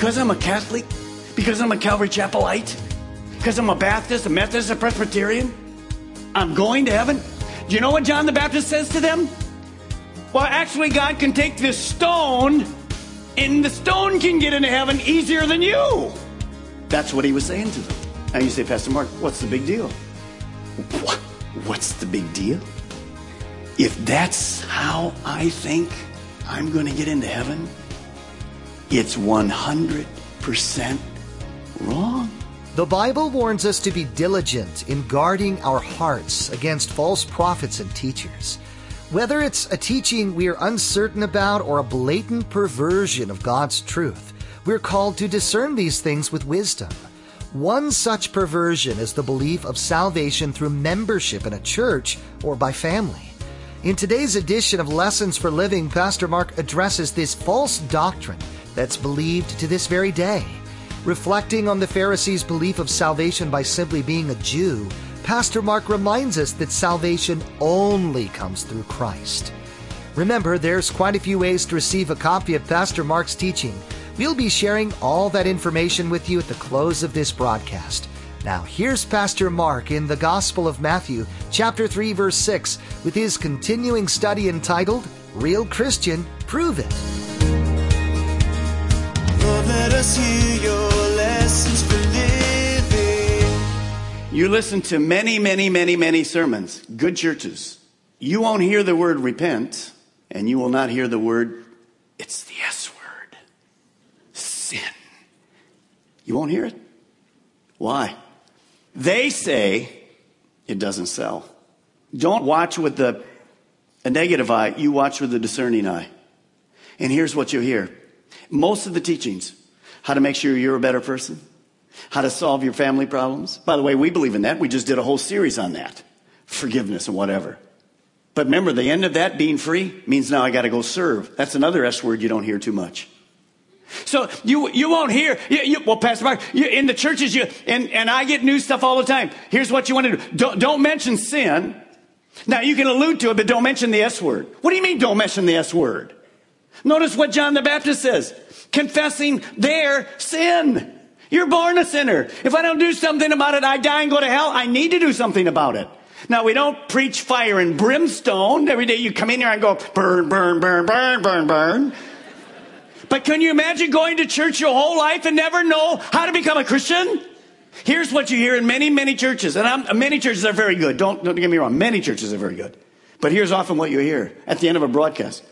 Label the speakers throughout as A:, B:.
A: Because I'm a Catholic? Because I'm a Calvary Chapelite? Because I'm a Baptist, a Methodist, a Presbyterian? I'm going to heaven? Do you know what John the Baptist says to them? Well, actually, God can take this stone, and the stone can get into heaven easier than you. That's what he was saying to them. Now you say, Pastor Mark, what's the big deal? What? What's the big deal? If that's how I think I'm going to get into heaven, it's 100% wrong.
B: The Bible warns us to be diligent in guarding our hearts against false prophets and teachers. Whether it's a teaching we are uncertain about or a blatant perversion of God's truth, we're called to discern these things with wisdom. One such perversion is the belief of salvation through membership in a church or by family. In today's edition of Lessons for Living, Pastor Mark addresses this false doctrine that's believed to this very day. Reflecting on the Pharisees' belief of salvation by simply being a Jew, Pastor Mark reminds us that salvation only comes through Christ. Remember, there's quite a few ways to receive a copy of Pastor Mark's teaching. We'll be sharing all that information with you at the close of this broadcast. Now, here's Pastor Mark in the Gospel of Matthew, chapter 3, verse 6, with his continuing study entitled Real Christian, Prove It.
C: Us hear your lessons for living.
A: You listen to many, many, many, many sermons, good churches. You won't hear the word repent, and you will not hear the word, it's the S word, sin. You won't hear it. Why? They say it doesn't sell. Don't watch with the a negative eye, you watch with the discerning eye. And here's what you hear. Most of the teachings, how to make sure you're a better person, how to solve your family problems. By the way, we believe in that. We just did a whole series on that. Forgiveness and whatever. But remember, the end of that being free means now I got to go serve. That's another S word you don't hear too much. So you you won't hear. You, you, well, Pastor Mark, you, in the churches, you and and I get new stuff all the time. Here's what you want to do: don't, don't mention sin. Now you can allude to it, but don't mention the S word. What do you mean? Don't mention the S word? Notice what John the Baptist says: confessing their sin. You're born a sinner. If I don't do something about it, I die and go to hell. I need to do something about it. Now we don't preach fire and brimstone. Every day you come in here and go burn, burn, burn, burn, burn, burn. But can you imagine going to church your whole life and never know how to become a Christian? Here's what you hear in many, many churches, and I'm, many churches are very good. Don't, don't get me wrong. Many churches are very good. But here's often what you hear at the end of a broadcast.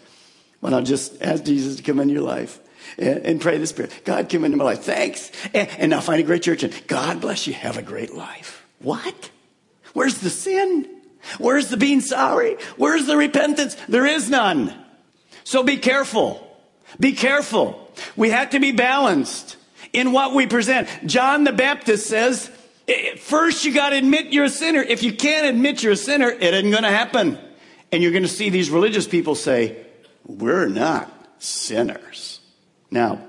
A: Well, now just ask Jesus to come into your life and, and pray this prayer. God, come into my life. Thanks. And, and now find a great church and God bless you. Have a great life. What? Where's the sin? Where's the being sorry? Where's the repentance? There is none. So be careful. Be careful. We have to be balanced in what we present. John the Baptist says, first you got to admit you're a sinner. If you can't admit you're a sinner, it isn't going to happen. And you're going to see these religious people say, we're not sinners. Now,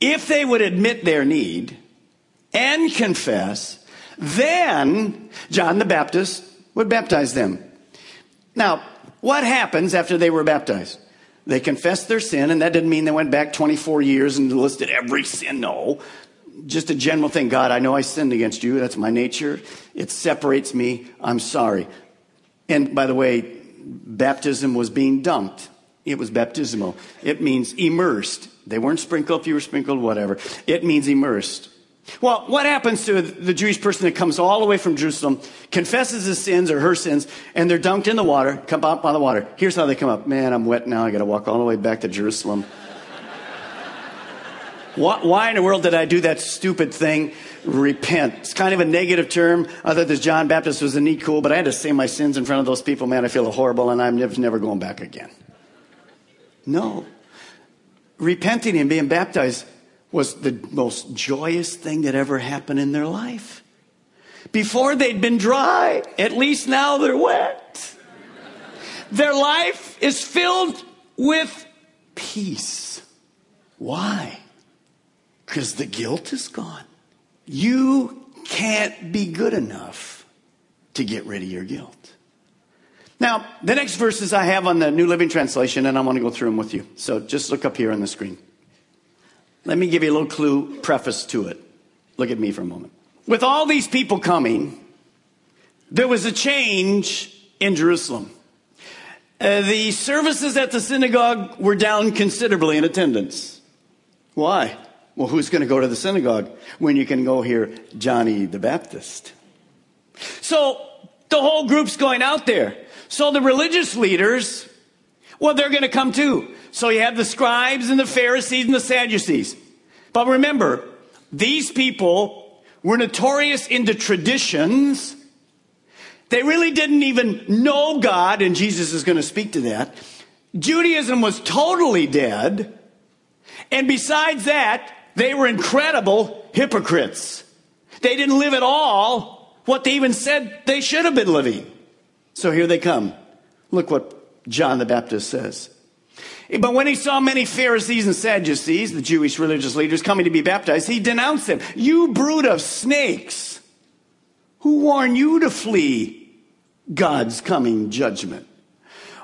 A: if they would admit their need and confess, then John the Baptist would baptize them. Now, what happens after they were baptized? They confessed their sin, and that didn't mean they went back 24 years and listed every sin. No. Just a general thing. God, I know I sinned against you. That's my nature. It separates me. I'm sorry. And by the way, baptism was being dunked. It was baptismal. It means immersed. They weren't sprinkled if you were sprinkled, whatever. It means immersed. Well, what happens to the Jewish person that comes all the way from Jerusalem, confesses his sins or her sins, and they're dunked in the water, come up by the water? Here's how they come up. Man, I'm wet now. I got to walk all the way back to Jerusalem. Why, in the world did I do that stupid thing? Repent. It's kind of a negative term. I thought this John Baptist was a neat cool, but I had to say my sins in front of those people. Man, I feel horrible, and I'm never going back again. No. Repenting and being baptized was the most joyous thing that ever happened in their life. Before they'd been dry, at least now they're wet. Their life is filled with peace. Why? Because the guilt is gone. You can't be good enough to get rid of your guilt. Now, the next verses I have on the New Living Translation, and I want to go through them with you. So just look up here on the screen. Let me give you a little clue preface to it. Look at me for a moment. With all these people coming, there was a change in Jerusalem. Uh, the services at the synagogue were down considerably in attendance. Why? Well, who's going to go to the synagogue when you can go hear Johnny the Baptist? So the whole group's going out there. So the religious leaders, well, they're going to come too. So you have the scribes and the Pharisees and the Sadducees. But remember, these people were notorious in the traditions they really didn't even know God, and Jesus is going to speak to that. Judaism was totally dead. And besides that, they were incredible hypocrites. They didn't live at all what they even said they should have been living. So here they come. Look what John the Baptist says. Eh, but when he saw many Pharisees and Sadducees, the Jewish religious leaders, coming to be baptized, he denounced them. You brood of snakes! Who warned you to flee God's coming judgment?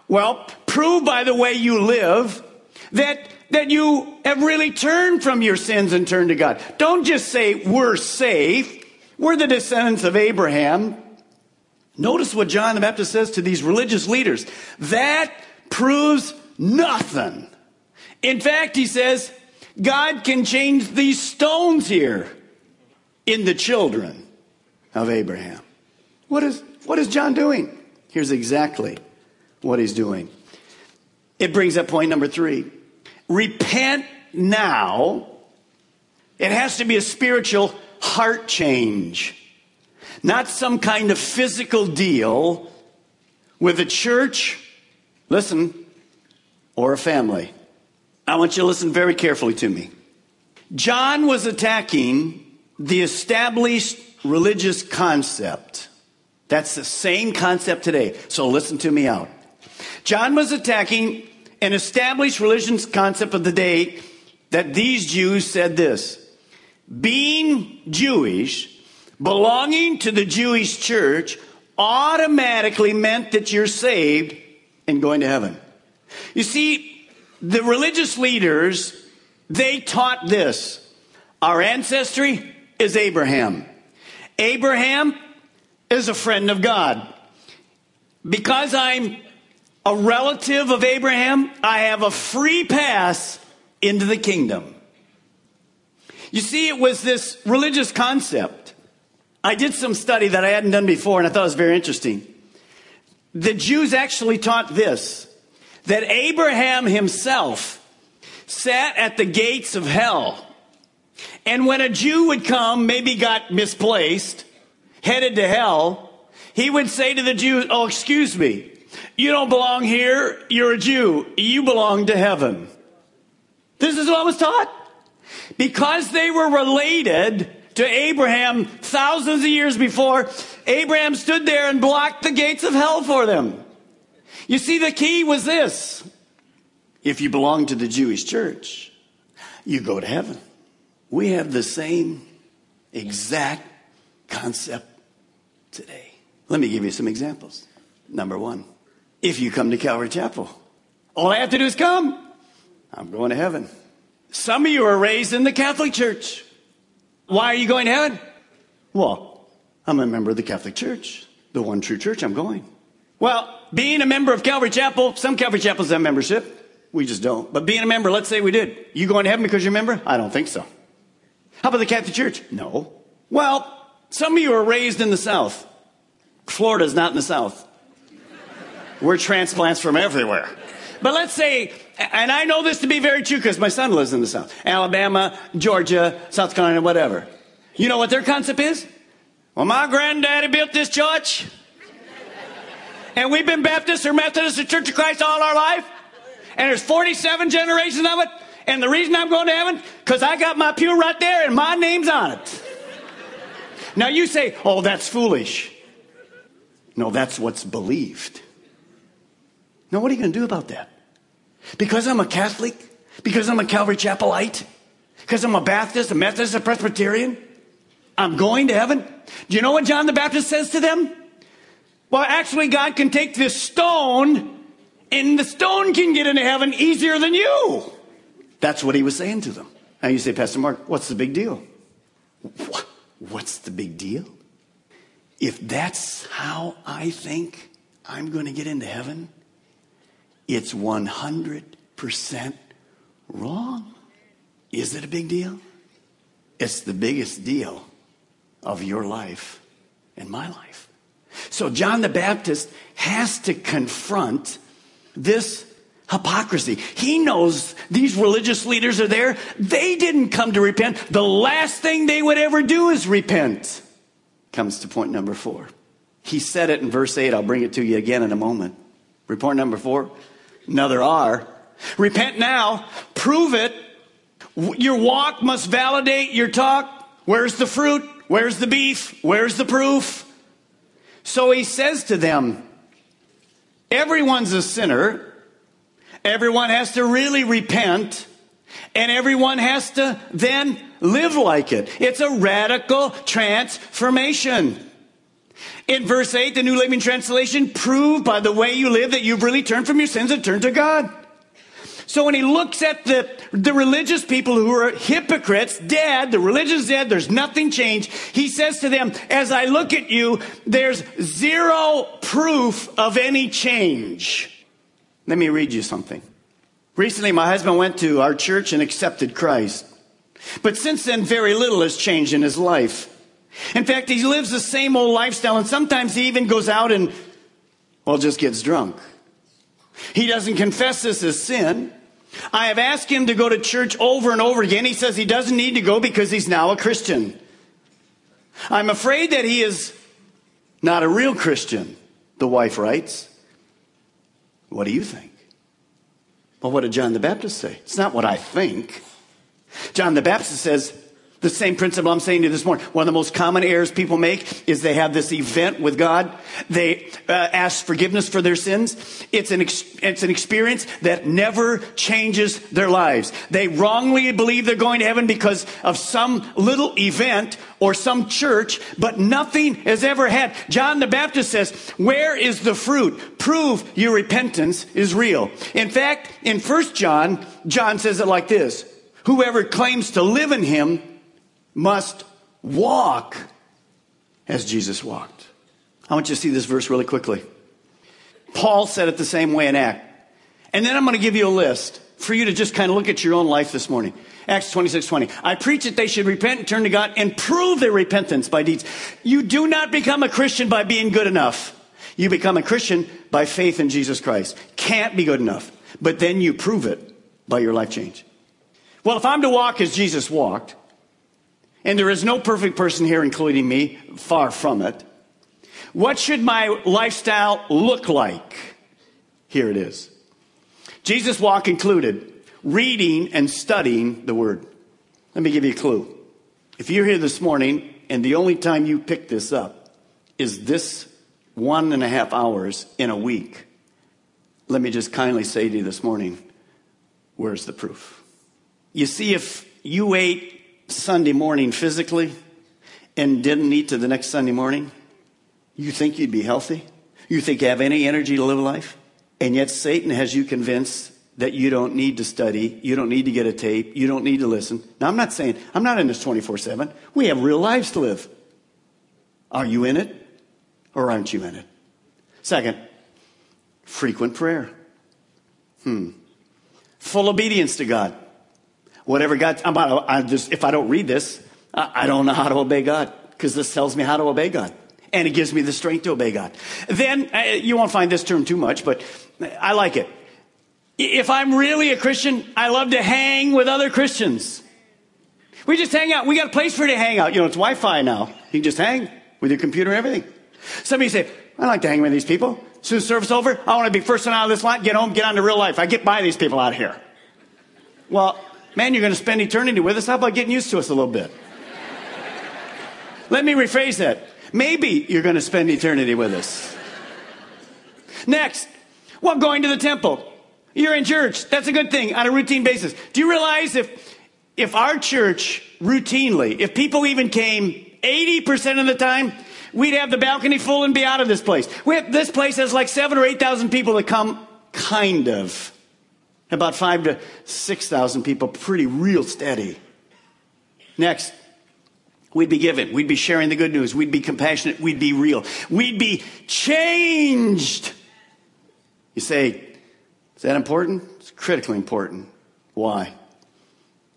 A: Well, prove by the way you live that, that you have really turned from your sins and turned to God. Don't just say, we're safe. We're the descendants of Abraham. Notice what John the Baptist says to these religious leaders. That proves nothing. In fact, he says, God can change these stones here in the children of Abraham. What is, what is John doing? Here's exactly what he's doing. It brings up point number three. Repent now. It has to be a spiritual heart change, not some kind of physical deal with a church, listen, or a family. I want you to listen very carefully to me. John was attacking the established religious concept. That's the same concept today. So listen to me out. John was attacking an established religious concept of the day that these Jews said this. Being Jewish, belonging to the Jewish church automatically meant that you're saved and going to heaven. You see, the religious leaders, they taught this. Our ancestry is Abraham. Abraham is a friend of God. Because I'm a relative of Abraham, I have a free pass into the kingdom. You see, it was this religious concept. I did some study that I hadn't done before, and I thought it was very interesting. The Jews actually taught this that Abraham himself sat at the gates of hell. And when a Jew would come, maybe got misplaced, headed to hell, he would say to the Jews, Oh, excuse me, you don't belong here. You're a Jew. You belong to heaven. This is what was taught. Because they were related to Abraham thousands of years before, Abraham stood there and blocked the gates of hell for them. You see, the key was this. If you belong to the Jewish church, you go to heaven. We have the same exact concept today. Let me give you some examples. Number one, if you come to Calvary Chapel, all I have to do is come. I'm going to heaven. Some of you are raised in the Catholic Church. Why are you going to heaven? Well, I'm a member of the Catholic Church, the one true church. I'm going. Well, being a member of Calvary Chapel, some Calvary Chapels have membership. We just don't. But being a member, let's say we did. You going to heaven because you're a member? I don't think so. How about the Catholic Church? No. Well, some of you are raised in the South. Florida's not in the South. We're transplants from everywhere. But let's say, and I know this to be very true because my son lives in the South, Alabama, Georgia, South Carolina, whatever. You know what their concept is? Well, my granddaddy built this church. And we've been Baptist or Methodist or Church of Christ all our life. And there's 47 generations of it. And the reason I'm going to heaven, because I got my pew right there and my name's on it. Now you say, oh, that's foolish. No, that's what's believed. Now, what are you going to do about that? Because I'm a Catholic? Because I'm a Calvary Chapelite? Because I'm a Baptist, a Methodist, a Presbyterian? I'm going to heaven? Do you know what John the Baptist says to them? Well, actually, God can take this stone and the stone can get into heaven easier than you. That's what he was saying to them. Now you say, Pastor Mark, what's the big deal? What's the big deal? If that's how I think I'm going to get into heaven, it's 100% wrong. Is it a big deal? It's the biggest deal of your life and my life. So John the Baptist has to confront this hypocrisy. He knows these religious leaders are there. They didn't come to repent. The last thing they would ever do is repent. Comes to point number four. He said it in verse 8. I'll bring it to you again in a moment. Report number four. Another R. Repent now. Prove it. Your walk must validate your talk. Where's the fruit? Where's the beef? Where's the proof? So he says to them, Everyone's a sinner. Everyone has to really repent. And everyone has to then live like it. It's a radical transformation. In verse 8, the New Living Translation, prove by the way you live that you've really turned from your sins and turned to God. So when he looks at the, the religious people who are hypocrites, dead, the religion's dead, there's nothing changed, he says to them, as I look at you, there's zero proof of any change. Let me read you something. Recently, my husband went to our church and accepted Christ. But since then, very little has changed in his life. In fact, he lives the same old lifestyle, and sometimes he even goes out and, well, just gets drunk. He doesn't confess this as sin. I have asked him to go to church over and over again. He says he doesn't need to go because he's now a Christian. I'm afraid that he is not a real Christian, the wife writes. What do you think? Well, what did John the Baptist say? It's not what I think. John the Baptist says, the same principle I'm saying to you this morning. One of the most common errors people make is they have this event with God. They uh, ask forgiveness for their sins. It's an, ex- it's an experience that never changes their lives. They wrongly believe they're going to heaven because of some little event or some church, but nothing has ever had. John the Baptist says, where is the fruit? Prove your repentance is real. In fact, in First John, John says it like this. Whoever claims to live in him must walk as Jesus walked. I want you to see this verse really quickly. Paul said it the same way in Act. And then I'm going to give you a list for you to just kind of look at your own life this morning. Acts 26, 20. I preach that they should repent and turn to God and prove their repentance by deeds. You do not become a Christian by being good enough. You become a Christian by faith in Jesus Christ. Can't be good enough. But then you prove it by your life change. Well, if I'm to walk as Jesus walked, and there is no perfect person here, including me, far from it. What should my lifestyle look like? Here it is. Jesus' walk included reading and studying the Word. Let me give you a clue. If you're here this morning and the only time you pick this up is this one and a half hours in a week, let me just kindly say to you this morning, where's the proof? You see, if you ate Sunday morning physically and didn't eat to the next Sunday morning, you think you'd be healthy? You think you have any energy to live life? And yet Satan has you convinced that you don't need to study, you don't need to get a tape, you don't need to listen. Now, I'm not saying, I'm not in this 24 7. We have real lives to live. Are you in it or aren't you in it? Second, frequent prayer. Hmm. Full obedience to God. Whatever God, I'm about, I just, if I don't read this, I don't know how to obey God because this tells me how to obey God. And it gives me the strength to obey God. Then, uh, you won't find this term too much, but I like it. If I'm really a Christian, I love to hang with other Christians. We just hang out. We got a place for you to hang out. You know, it's Wi Fi now. You can just hang with your computer and everything. Some of you say, I like to hang with these people. Soon as service over, I want to be first one out of this line, get home, get on to real life. I get by these people out here. Well, man, you're going to spend eternity with us. How about getting used to us a little bit? Let me rephrase that. Maybe you're going to spend eternity with us. Next, well, going to the temple. You're in church. That's a good thing on a routine basis. Do you realize if, if our church routinely, if people even came 80% of the time, we'd have the balcony full and be out of this place. Have, this place has like seven or 8,000 people that come kind of. About five to 6,000 people, pretty real steady. Next, we'd be given. We'd be sharing the good news. We'd be compassionate. We'd be real. We'd be changed. You say, is that important? It's critically important. Why?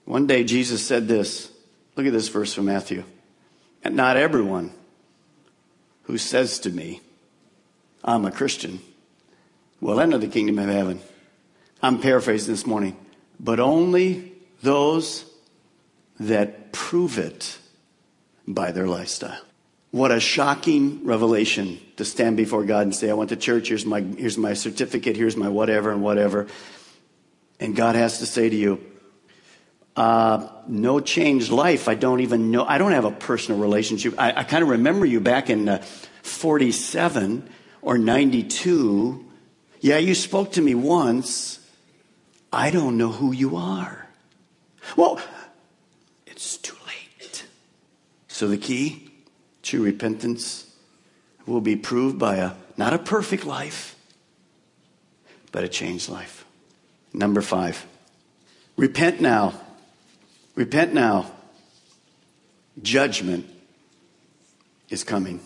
A: One day Jesus said this. Look at this verse from Matthew. And not everyone who says to me, I'm a Christian, will enter the kingdom of heaven. I'm paraphrasing this morning, but only those that prove it by their lifestyle. What a shocking revelation to stand before God and say, I went to church, here's my, here's my certificate, here's my whatever and whatever. And God has to say to you, uh, no changed life. I don't even know. I don't have a personal relationship. I, I kind of remember you back in uh, 47 or 92. Yeah, you spoke to me once. I don't know who you are. Well, it's too late. So the key to repentance will be proved by a not a perfect life, but a changed life. Number five, repent now. Repent now. Judgment is coming.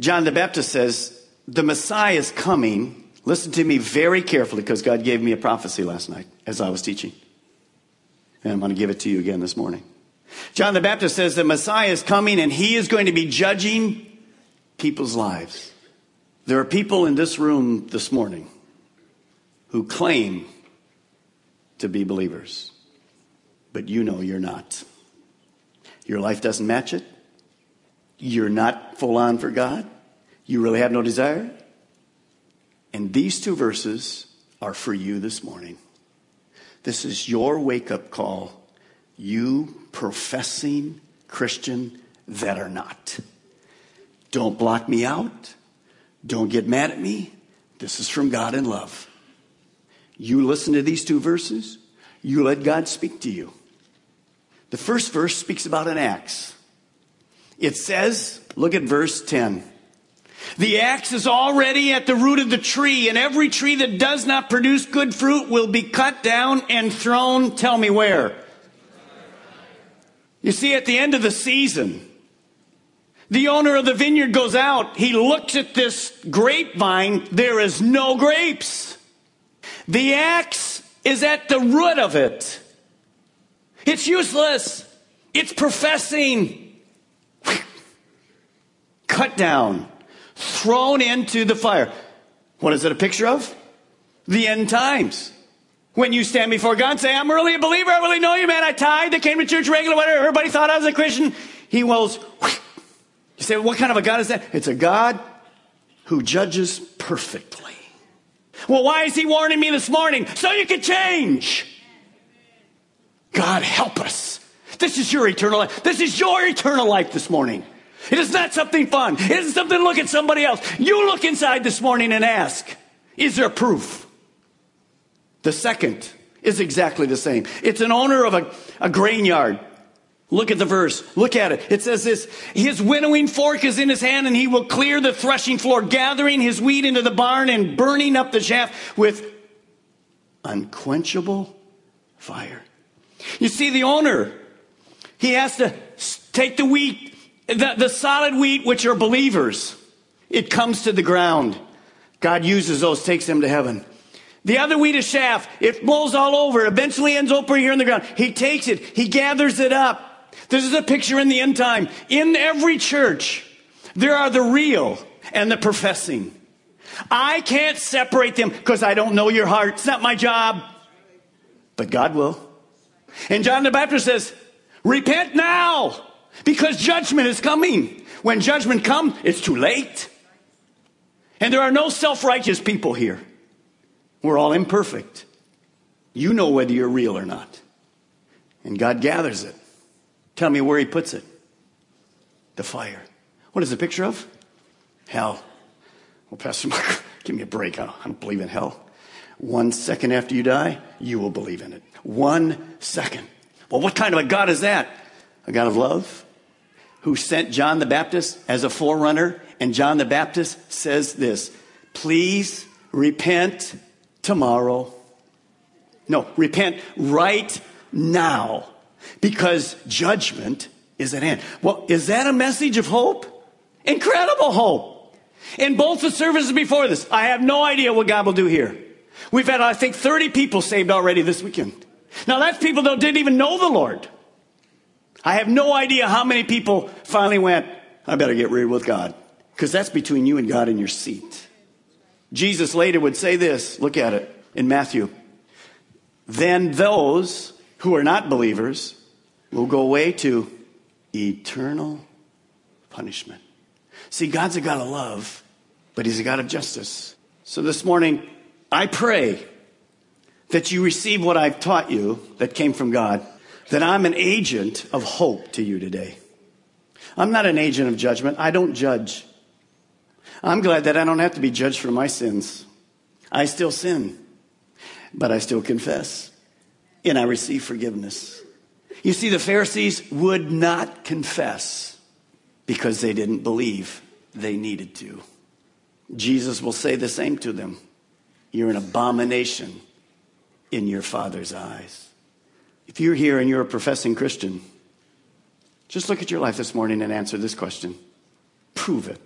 A: John the Baptist says, The Messiah is coming. Listen to me very carefully because God gave me a prophecy last night as I was teaching. And I'm going to give it to you again this morning. John the Baptist says the Messiah is coming and he is going to be judging people's lives. There are people in this room this morning who claim to be believers, but you know you're not. Your life doesn't match it. You're not full on for God. You really have no desire. And these two verses are for you this morning. This is your wake up call you professing Christian that are not. Don't block me out. Don't get mad at me. This is from God in love. You listen to these two verses, you let God speak to you. The first verse speaks about an axe. It says, look at verse 10. The axe is already at the root of the tree, and every tree that does not produce good fruit will be cut down and thrown, tell me where? You see, at the end of the season, the owner of the vineyard goes out. He looks at this grapevine. There is no grapes. The axe is at the root of it. It's useless. It's professing. Cut down. Thrown into the fire. What is it a picture of? The end times when you stand before God and say, I'm really a believer, I really know you, man. I tithe, I came to church regular, whatever. Everybody thought I was a Christian. He wills. You say, what kind of a God is that? It's a God who judges perfectly. Well, why is he warning me this morning? So you can change. God help us. This is your eternal life. This is your eternal life this morning. It is not something fun. It isn't something to look at somebody else. You look inside this morning and ask, is there proof? The second is exactly the same. It's an owner of a, a grain yard. Look at the verse. Look at it. It says this His winnowing fork is in his hand, and he will clear the threshing floor, gathering his wheat into the barn and burning up the chaff with unquenchable fire. You see, the owner, he has to take the wheat, the, the solid wheat, which are believers. It comes to the ground. God uses those, takes them to heaven. The other wheat is chaff. It blows all over. Eventually ends up right here in the ground. He takes it. He gathers it up. This is a picture in the end time. In every church, there are the real and the professing. I can't separate them because I don't know your heart. It's not my job. But God will. And John the Baptist says, repent now because judgment is coming. When judgment comes, it's too late. And there are no self-righteous people here. We're all imperfect. You know whether you're real or not. And God gathers it. Tell me where he puts it. The fire. What is the picture of? Hell. Well, Pastor Mark, give me a break. I don't, I don't believe in hell. One second after you die, you will believe in it. One second. Well, what kind of a God is that? A God of love who sent John the Baptist as a forerunner. And John the Baptist says this Please repent tomorrow. No, repent right now because judgment is at hand. Well, is that a message of hope? Incredible hope. In both the services before this, I have no idea what God will do here. We've had, I think, 30 people saved already this weekend. Now that's people that didn't even know the Lord. I have no idea how many people finally went, I better get real with God. Because that's between you and God in your seat. Jesus later would say this, look at it in Matthew. Then those who are not believers will go away to eternal punishment. See, God's a God of love, but He's a God of justice. So this morning, I pray that you receive what I've taught you that came from God, that I'm an agent of hope to you today. I'm not an agent of judgment. I don't judge. I'm glad that I don't have to be judged for my sins. I still sin, but I still confess, and I receive forgiveness. You see, the Pharisees would not confess because they didn't believe they needed to. Jesus will say the same to them. You're an abomination in your Father's eyes. If you're here and you're a professing Christian, just look at your life this morning and answer this question. Prove it.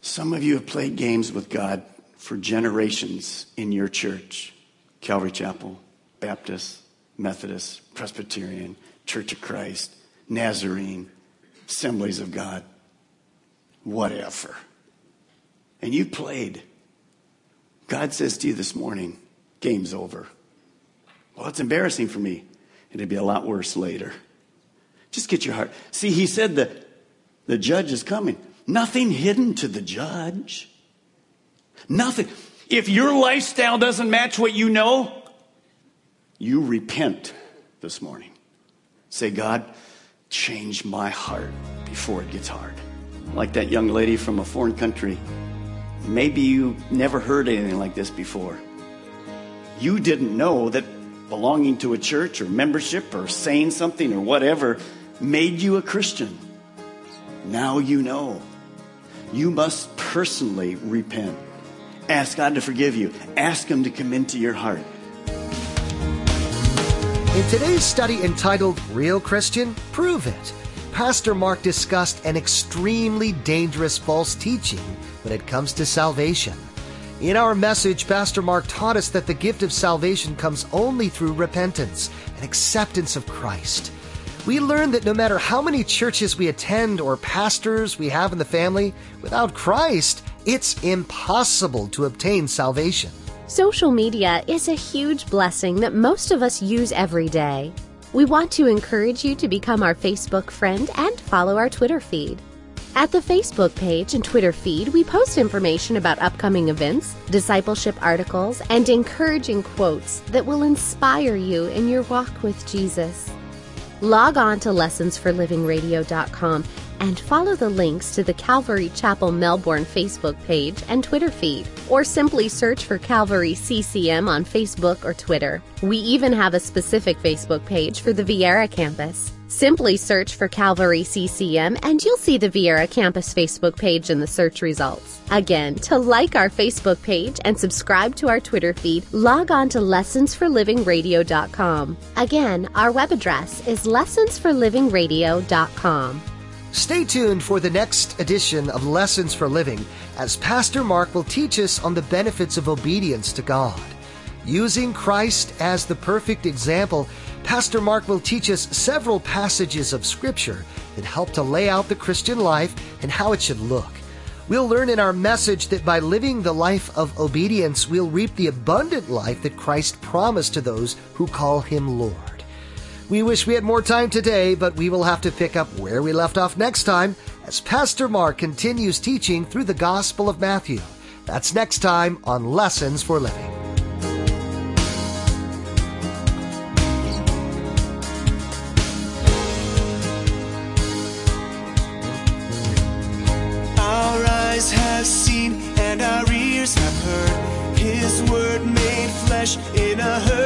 A: Some of you have played games with God for generations in your church Calvary Chapel, Baptist, Methodist, Presbyterian, Church of Christ, Nazarene, Assemblies of God, whatever. And you played. God says to you this morning, game's over. Well, it's embarrassing for me. It'd be a lot worse later. Just get your heart. See, he said that the judge is coming. Nothing hidden to the judge. Nothing. If your lifestyle doesn't match what you know, you repent this morning. Say, God, change my heart before it gets hard. Like that young lady from a foreign country. Maybe you never heard anything like this before. You didn't know that belonging to a church or membership or saying something or whatever made you a Christian. Now you know. You must personally repent. Ask God to forgive you. Ask Him to come into your heart.
B: In today's study entitled Real Christian, Prove It, Pastor Mark discussed an extremely dangerous false teaching when it comes to salvation. In our message, Pastor Mark taught us that the gift of salvation comes only through repentance and acceptance of Christ. We learned that no matter how many churches we attend or pastors we have in the family, without Christ, it's impossible to obtain salvation.
D: Social media is a huge blessing that most of us use every day. We want to encourage you to become our Facebook friend and follow our Twitter feed. At the Facebook page and Twitter feed, we post information about upcoming events, discipleship articles, and encouraging quotes that will inspire you in your walk with Jesus. Log on to lessonsforlivingradio.com and follow the links to the Calvary Chapel Melbourne Facebook page and Twitter feed, or simply search for Calvary CCM on Facebook or Twitter. We even have a specific Facebook page for the Viera campus. Simply search for Calvary CCM and you'll see the Viera campus Facebook page in the search results. Again, to like our Facebook page and subscribe to our Twitter feed, log on to lessonsforlivingradio.com. Again, our web address is lessonsforlivingradio.com.
B: Stay tuned for the next edition of Lessons for Living as Pastor Mark will teach us on the benefits of obedience to God. Using Christ as the perfect example, Pastor Mark will teach us several passages of Scripture that help to lay out the Christian life and how it should look. We'll learn in our message that by living the life of obedience, we'll reap the abundant life that Christ promised to those who call him Lord. We wish we had more time today, but we will have to pick up where we left off next time as Pastor Mark continues teaching through the Gospel of Matthew. That's next time on Lessons for Living.
C: In a herd.